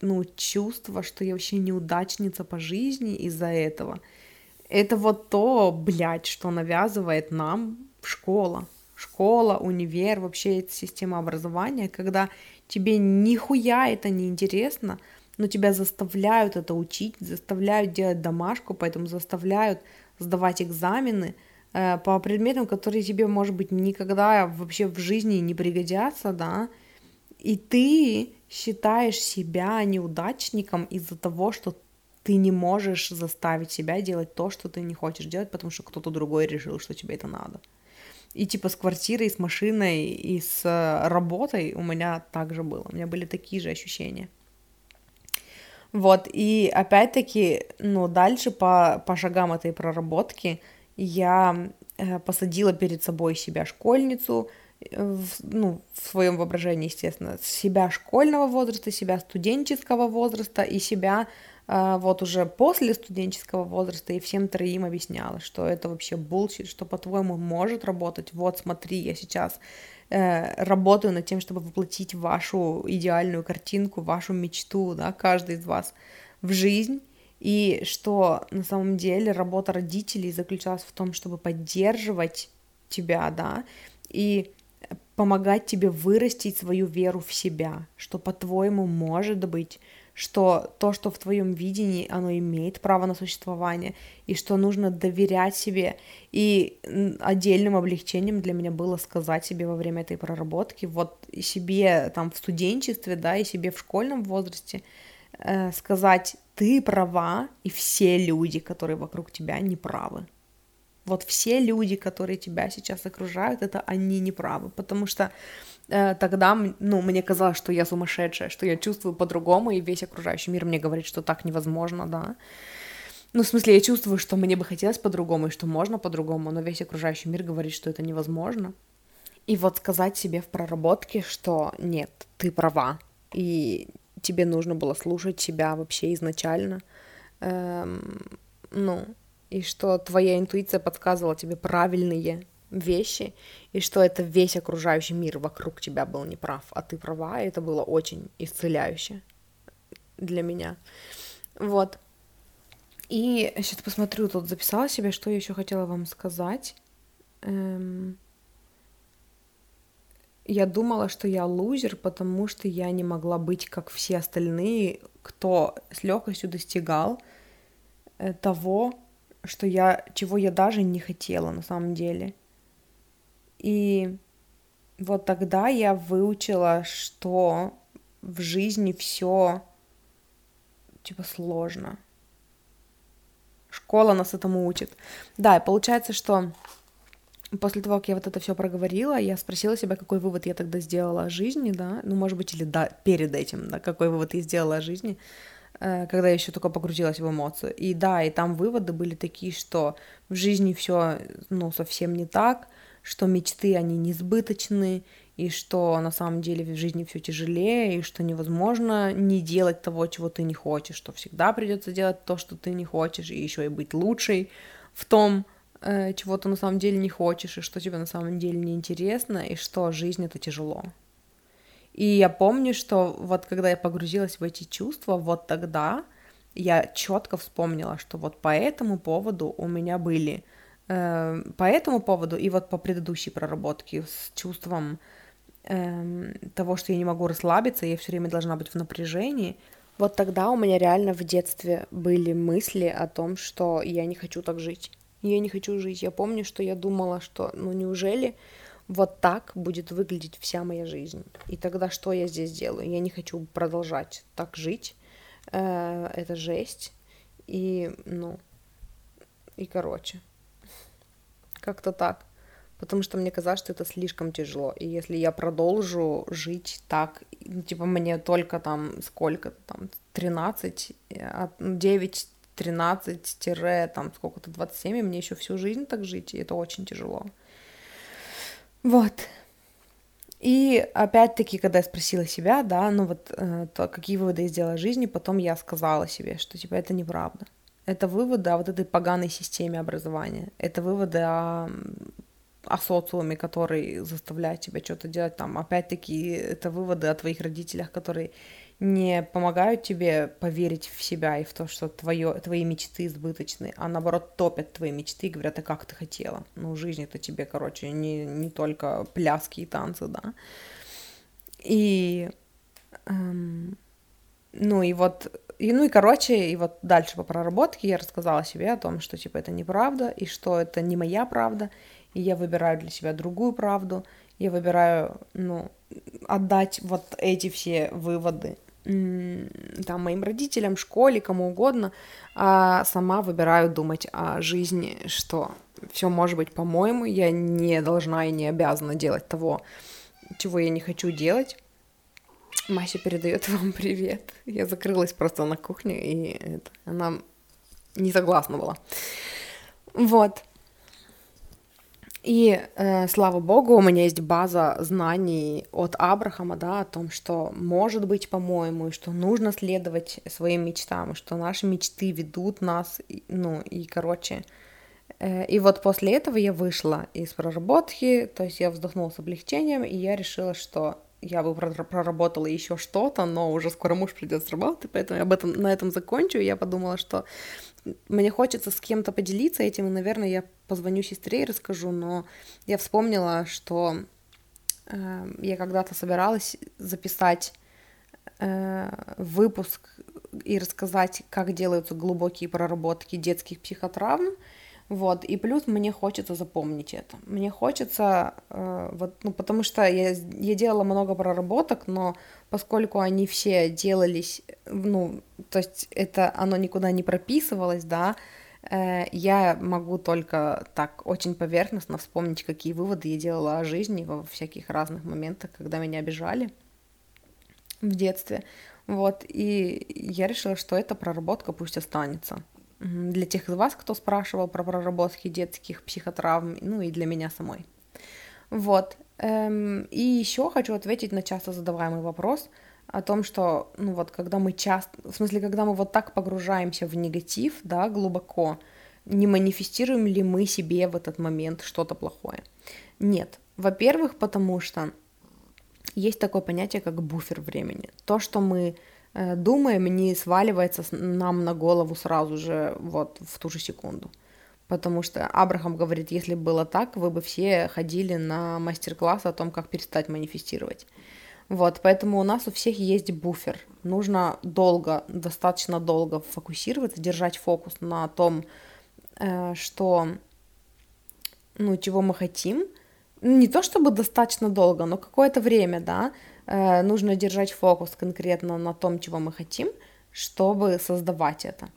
[SPEAKER 1] ну, чувство, что я вообще неудачница по жизни из-за этого. Это вот то, блядь, что навязывает нам школа школа, универ, вообще эта система образования, когда тебе нихуя это не интересно, но тебя заставляют это учить, заставляют делать домашку, поэтому заставляют сдавать экзамены э, по предметам, которые тебе, может быть, никогда вообще в жизни не пригодятся, да, и ты считаешь себя неудачником из-за того, что ты не можешь заставить себя делать то, что ты не хочешь делать, потому что кто-то другой решил, что тебе это надо. И типа с квартирой, с машиной, и с э, работой у меня также было. У меня были такие же ощущения. Вот, и опять-таки, ну, дальше по, по шагам этой проработки я э, посадила перед собой себя школьницу, э, в, ну, в своем воображении, естественно, себя школьного возраста, себя студенческого возраста и себя вот уже после студенческого возраста и всем троим объясняла, что это вообще bullshit, что, по-твоему, может работать. Вот, смотри, я сейчас э, работаю над тем, чтобы воплотить вашу идеальную картинку, вашу мечту, да, каждый из вас в жизнь, и что на самом деле работа родителей заключалась в том, чтобы поддерживать тебя, да, и помогать тебе вырастить свою веру в себя, что, по-твоему, может быть, что то, что в твоем видении, оно имеет право на существование, и что нужно доверять себе. И отдельным облегчением для меня было сказать себе во время этой проработки, вот себе там в студенчестве, да, и себе в школьном возрасте, э, сказать, ты права, и все люди, которые вокруг тебя, не правы. вот все люди, которые тебя сейчас окружают, это они не правы, потому что тогда, ну, мне казалось, что я сумасшедшая, что я чувствую по-другому, и весь окружающий мир мне говорит, что так невозможно, да. Ну, в смысле, я чувствую, что мне бы хотелось по-другому, и что можно по-другому, но весь окружающий мир говорит, что это невозможно. И вот сказать себе в проработке, что нет, ты права, и тебе нужно было слушать себя вообще изначально, эм, ну, и что твоя интуиция подсказывала тебе правильные вещи, и что это весь окружающий мир вокруг тебя был неправ, а ты права, и это было очень исцеляюще для меня. Вот. И сейчас посмотрю, тут записала себе, что я еще хотела вам сказать. Эм... Я думала, что я лузер, потому что я не могла быть как все остальные, кто с легкостью достигал э, того, что я, чего я даже не хотела на самом деле. И вот тогда я выучила, что в жизни все типа сложно. Школа нас этому учит. Да, и получается, что после того, как я вот это все проговорила, я спросила себя, какой вывод я тогда сделала о жизни, да, ну, может быть, или да, перед этим, да, какой вывод я сделала о жизни, э, когда я еще только погрузилась в эмоцию. И да, и там выводы были такие, что в жизни все, ну, совсем не так, что мечты, они несбыточны, и что на самом деле в жизни все тяжелее, и что невозможно не делать того, чего ты не хочешь, что всегда придется делать то, что ты не хочешь, и еще и быть лучшей в том, э, чего ты на самом деле не хочешь, и что тебе на самом деле не интересно, и что жизнь это тяжело. И я помню, что вот когда я погрузилась в эти чувства, вот тогда я четко вспомнила, что вот по этому поводу у меня были э, по этому поводу и вот по предыдущей проработке с чувством эм, того, что я не могу расслабиться, я все время должна быть в напряжении. Вот тогда у меня реально в детстве были мысли о том, что я не хочу так жить. Я не хочу жить. Я помню, что я думала, что ну неужели вот так будет выглядеть вся моя жизнь. И тогда что я здесь делаю? Я не хочу продолжать так жить. Э, это жесть. И, ну, и короче. Как-то так потому что мне казалось, что это слишком тяжело. И если я продолжу жить так, ну, типа мне только там сколько там 13, 9, 13, тире, там сколько-то 27, и мне еще всю жизнь так жить, и это очень тяжело. Вот. И опять-таки, когда я спросила себя, да, ну вот, э, то, какие выводы я сделала о жизни, потом я сказала себе, что, типа, это неправда. Это выводы о вот этой поганой системе образования. Это выводы о о социуме, который заставляет тебя что-то делать, там, опять-таки, это выводы о твоих родителях, которые не помогают тебе поверить в себя и в то, что твое, твои мечты избыточны, а наоборот топят твои мечты и говорят, а как ты хотела? Ну, жизнь это тебе, короче, не, не только пляски и танцы, да. И, эм, ну, и вот, и, ну, и, короче, и вот дальше по проработке я рассказала себе о том, что, типа, это неправда, и что это не моя правда, и я выбираю для себя другую правду, я выбираю, ну, отдать вот эти все выводы там моим родителям, школе, кому угодно, а сама выбираю думать о жизни, что все может быть по-моему, я не должна и не обязана делать того, чего я не хочу делать. Мася передает *laughs* вам привет. Я закрылась просто на кухне, и это, она не согласна была. Вот. И э, слава богу, у меня есть база знаний от Абрахама, да, о том, что может быть, по-моему, и что нужно следовать своим мечтам, что наши мечты ведут нас, ну, и, короче, э, и вот после этого я вышла из проработки, то есть я вздохнула с облегчением, и я решила, что я бы проработала еще что-то, но уже скоро муж придет с работы, поэтому я об этом, на этом закончу. Я подумала, что мне хочется с кем-то поделиться этим, и, наверное, я позвоню сестре и расскажу, но я вспомнила, что э, я когда-то собиралась записать э, выпуск и рассказать, как делаются глубокие проработки детских психотравм, вот, и плюс мне хочется запомнить это. Мне хочется, э, вот, ну, потому что я, я делала много проработок, но поскольку они все делались, ну, то есть это, оно никуда не прописывалось, да, Э, я могу только так очень поверхностно вспомнить, какие выводы я делала о жизни во всяких разных моментах, когда меня обижали в детстве. Вот, и я решила, что эта проработка пусть останется. Для тех из вас, кто спрашивал про проработки детских психотравм, ну и для меня самой. Вот. Эм, и еще хочу ответить на часто задаваемый вопрос о том, что, ну вот, когда мы часто, в смысле, когда мы вот так погружаемся в негатив, да, глубоко, не манифестируем ли мы себе в этот момент что-то плохое? Нет. Во-первых, потому что есть такое понятие, как буфер времени. То, что мы думаем, не сваливается нам на голову сразу же, вот в ту же секунду. Потому что Абрахам говорит, если было так, вы бы все ходили на мастер-класс о том, как перестать манифестировать. Вот, поэтому у нас у всех есть буфер. Нужно долго, достаточно долго фокусироваться, держать фокус на том, э, что, ну, чего мы хотим. Не то чтобы достаточно долго, но какое-то время, да, э, нужно держать фокус конкретно на том, чего мы хотим, чтобы создавать это.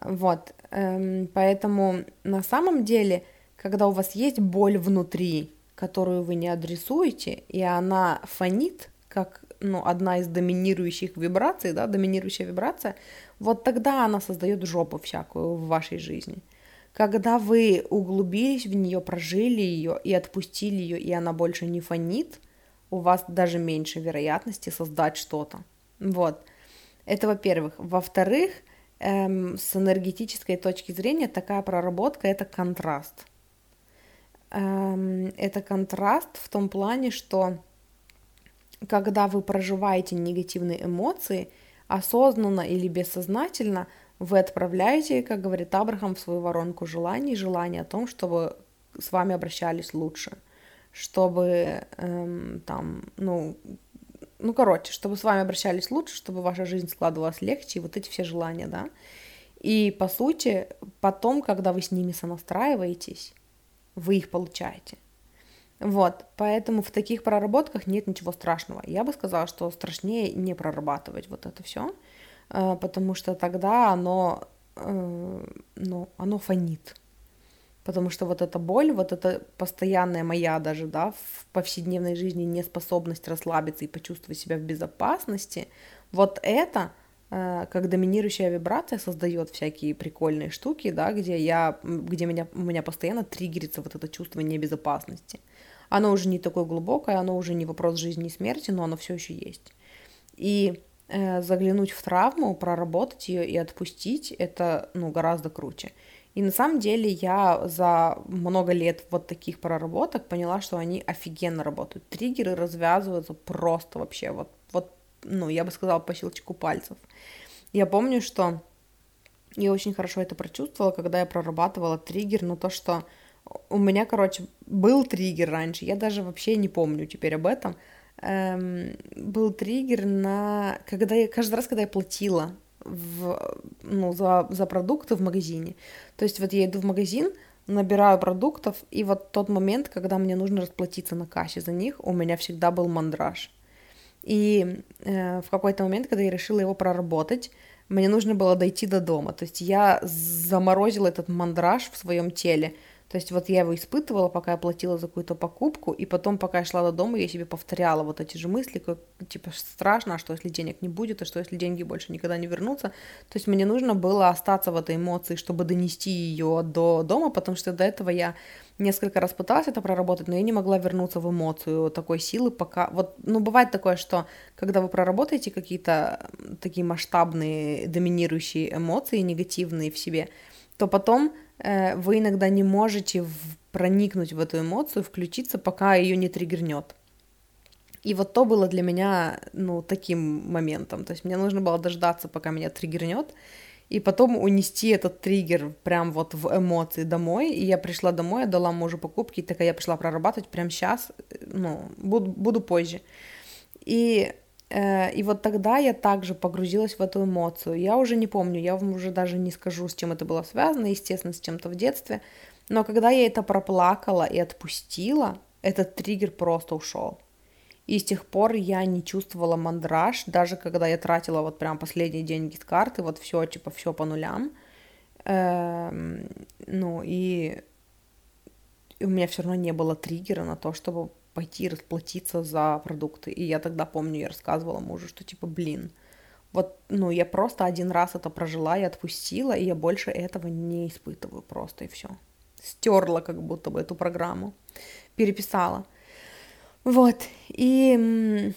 [SPEAKER 1] Вот, эм, поэтому на самом деле, когда у вас есть боль внутри, которую вы не адресуете, и она фонит, как ну, одна из доминирующих вибраций, да, доминирующая вибрация, вот тогда она создает жопу всякую в вашей жизни. Когда вы углубились в нее, прожили ее и отпустили ее, и она больше не фонит, у вас даже меньше вероятности создать что-то. Вот. Это во-первых. Во-вторых, эм, с энергетической точки зрения такая проработка это контраст. Эм, это контраст в том плане, что когда вы проживаете негативные эмоции, осознанно или бессознательно, вы отправляете, как говорит Абрахам, в свою воронку желаний, желание о том, чтобы с вами обращались лучше, чтобы эм, там, ну, ну, короче, чтобы с вами обращались лучше, чтобы ваша жизнь складывалась легче, и вот эти все желания, да. И, по сути, потом, когда вы с ними сонастраиваетесь, вы их получаете. Вот, поэтому в таких проработках нет ничего страшного. Я бы сказала, что страшнее не прорабатывать вот это все, э, потому что тогда оно, э, ну, оно фонит потому что вот эта боль, вот эта постоянная моя даже, да, в повседневной жизни неспособность расслабиться и почувствовать себя в безопасности, вот это э, как доминирующая вибрация создает всякие прикольные штуки, да, где я, где меня, у меня постоянно триггерится вот это чувство небезопасности. Оно уже не такое глубокое, оно уже не вопрос жизни и смерти, но оно все еще есть. И э, заглянуть в травму, проработать ее и отпустить, это, ну, гораздо круче. И на самом деле я за много лет вот таких проработок поняла, что они офигенно работают. Триггеры развязываются просто вообще, вот, вот ну, я бы сказала, по щелчку пальцев. Я помню, что я очень хорошо это прочувствовала, когда я прорабатывала триггер, но то, что у меня, короче, был триггер раньше, я даже вообще не помню теперь об этом, эм, был триггер на... Когда я, каждый раз, когда я платила в, ну, за, за продукты в магазине. То есть вот я иду в магазин, набираю продуктов, и вот тот момент, когда мне нужно расплатиться на кассе за них, у меня всегда был мандраж. И э, в какой-то момент, когда я решила его проработать, мне нужно было дойти до дома. То есть я заморозила этот мандраж в своем теле. То есть вот я его испытывала, пока я платила за какую-то покупку, и потом, пока я шла до дома, я себе повторяла вот эти же мысли, как, типа, страшно, а что если денег не будет, а что если деньги больше никогда не вернутся. То есть мне нужно было остаться в этой эмоции, чтобы донести ее до дома, потому что до этого я несколько раз пыталась это проработать, но я не могла вернуться в эмоцию такой силы, пока... Вот, ну, бывает такое, что когда вы проработаете какие-то такие масштабные, доминирующие эмоции, негативные в себе, то потом вы иногда не можете проникнуть в эту эмоцию, включиться, пока ее не триггернет. И вот то было для меня, ну, таким моментом. То есть мне нужно было дождаться, пока меня триггернет, и потом унести этот триггер прям вот в эмоции домой. И я пришла домой, я дала мужу покупки, и такая я пришла прорабатывать прямо сейчас, э, ну, буду, буду позже. И Э, и вот тогда я также погрузилась в эту эмоцию. Я уже не помню, я вам уже даже не скажу, с чем это было связано, естественно, с чем-то в детстве. Но когда я это проплакала и отпустила, этот триггер просто ушел. И с тех пор я не чувствовала мандраж, даже когда я тратила вот прям последние деньги с карты, вот все, типа, все по нулям. Эм, ну, и у меня все равно не было триггера на то, чтобы пойти расплатиться за продукты. И я тогда помню, я рассказывала мужу, что типа, блин, вот, ну, я просто один раз это прожила и отпустила, и я больше этого не испытываю просто, и все. Стерла как будто бы эту программу, переписала. Вот, и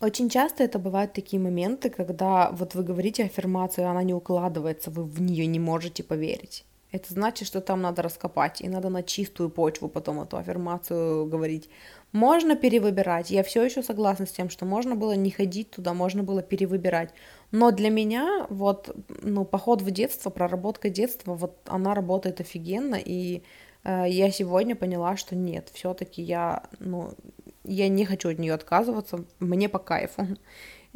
[SPEAKER 1] очень часто это бывают такие моменты, когда вот вы говорите аффирмацию, она не укладывается, вы в нее не можете поверить. Это значит, что там надо раскопать, и надо на чистую почву потом эту аффирмацию говорить. Можно перевыбирать, я все еще согласна с тем, что можно было не ходить туда, можно было перевыбирать. Но для меня вот, ну, поход в детство, проработка детства, вот она работает офигенно, и э, я сегодня поняла, что нет, все-таки я, ну, я не хочу от нее отказываться, мне по кайфу.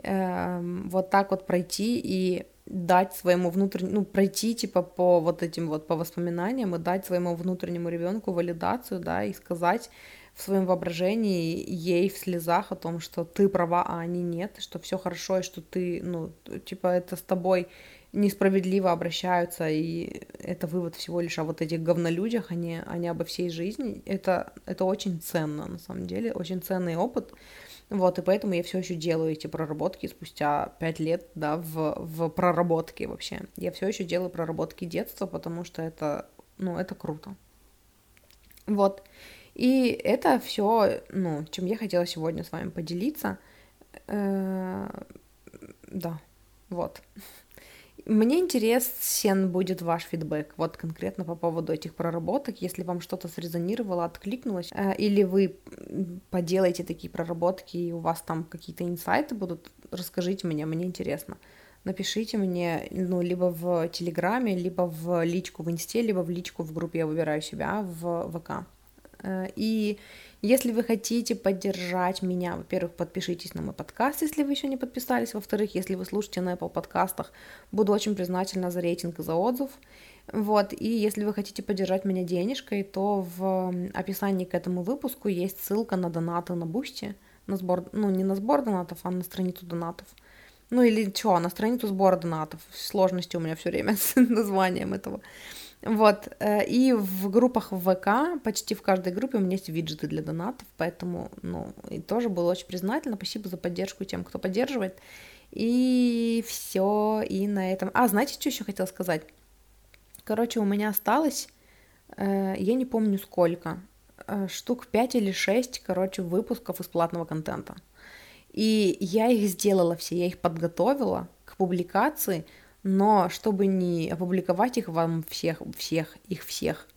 [SPEAKER 1] Э, вот так вот пройти и дать своему внутреннему, ну, пройти, типа, по вот этим вот, по воспоминаниям и дать своему внутреннему ребенку валидацию, да, и сказать в своем воображении ей в слезах о том, что ты права, а они нет, что все хорошо, и что ты, ну, типа, это с тобой несправедливо обращаются, и это вывод всего лишь о вот этих говнолюдях, а не, а обо всей жизни. Это, это очень ценно, на самом деле, очень ценный опыт. Вот, и поэтому я все еще делаю эти проработки спустя пять лет, да, в, в проработке вообще. Я все еще делаю проработки детства, потому что это, ну, это круто. Вот. И это все, ну, чем я хотела сегодня с вами поделиться. Э, да, вот. Мне интересен будет ваш фидбэк, вот конкретно по поводу этих проработок, если вам что-то срезонировало, откликнулось, э, или вы поделаете такие проработки, и у вас там какие-то инсайты будут, расскажите мне, мне интересно. Напишите мне, ну, либо в Телеграме, либо в личку в Инсте, либо в личку в группе «Я выбираю себя» в ВК. Э, и если вы хотите поддержать меня, во-первых, подпишитесь на мой подкаст, если вы еще не подписались. Во-вторых, если вы слушаете на Apple подкастах, буду очень признательна за рейтинг и за отзыв. Вот, и если вы хотите поддержать меня денежкой, то в описании к этому выпуску есть ссылка на донаты на Boosty, на сбор, ну, не на сбор донатов, а на страницу донатов. Ну или что, на страницу сбора донатов. Сложности у меня все время *laughs* с названием этого. Вот, э, и в группах в ВК, почти в каждой группе у меня есть виджеты для донатов, поэтому, ну, и тоже было очень признательна, спасибо за поддержку тем, кто поддерживает. И все, и на этом... А, знаете, что еще хотела сказать? Короче, у меня осталось, э, я не помню сколько, э, штук 5 или 6, короче, выпусков из платного контента. И я их сделала все, я их подготовила к публикации, но чтобы не опубликовать их вам всех, всех, их всех,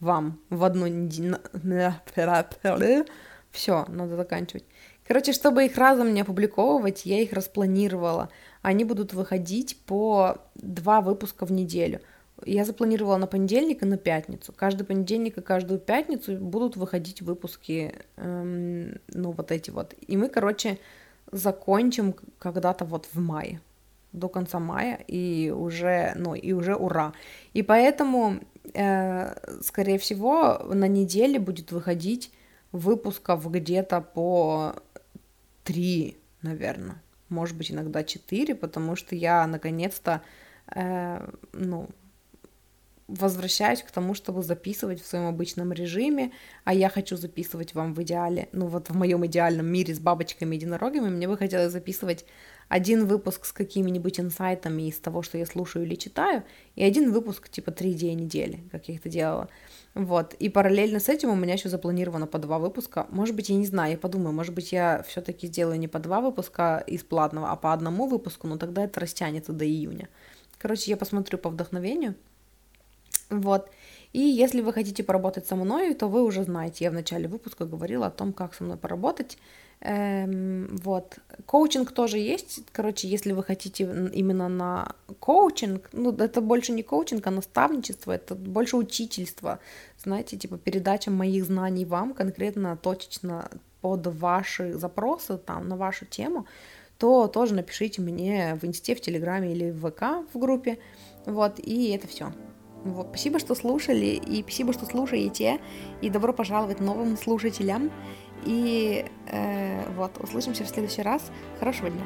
[SPEAKER 1] вам в одну *laughs* все, надо заканчивать. Короче, чтобы их разом не опубликовывать, я их распланировала. Они будут выходить по два выпуска в неделю. Я запланировала на понедельник и на пятницу. Каждый понедельник и каждую пятницу будут выходить выпуски, эм, ну, вот эти вот. И мы, короче, закончим когда-то вот в мае до конца мая, и уже, ну, и уже ура. И поэтому, э, скорее всего, на неделе будет выходить выпусков где-то по три, наверное, может быть, иногда четыре, потому что я наконец-то, э, ну, возвращаюсь к тому, чтобы записывать в своем обычном режиме, а я хочу записывать вам в идеале, ну вот в моем идеальном мире с бабочками и единорогами, мне бы хотелось записывать один выпуск с какими-нибудь инсайтами из того, что я слушаю или читаю, и один выпуск типа три дня недели, как я это делала. Вот. И параллельно с этим у меня еще запланировано по два выпуска. Может быть, я не знаю, я подумаю, может быть, я все-таки сделаю не по два выпуска из платного, а по одному выпуску, но тогда это растянется до июня. Короче, я посмотрю по вдохновению. Вот. И если вы хотите поработать со мной, то вы уже знаете, я в начале выпуска говорила о том, как со мной поработать. Эм, вот. Коучинг тоже есть. Короче, если вы хотите именно на коучинг, ну, это больше не коучинг, а наставничество, это больше учительство. Знаете, типа передача моих знаний вам конкретно, точечно под ваши запросы, там, на вашу тему, то тоже напишите мне в инсте, в телеграме или в ВК в группе. Вот, и это все. Вот, спасибо, что слушали, и спасибо, что слушаете, и добро пожаловать новым слушателям. И э, вот, услышимся в следующий раз. Хорошего дня.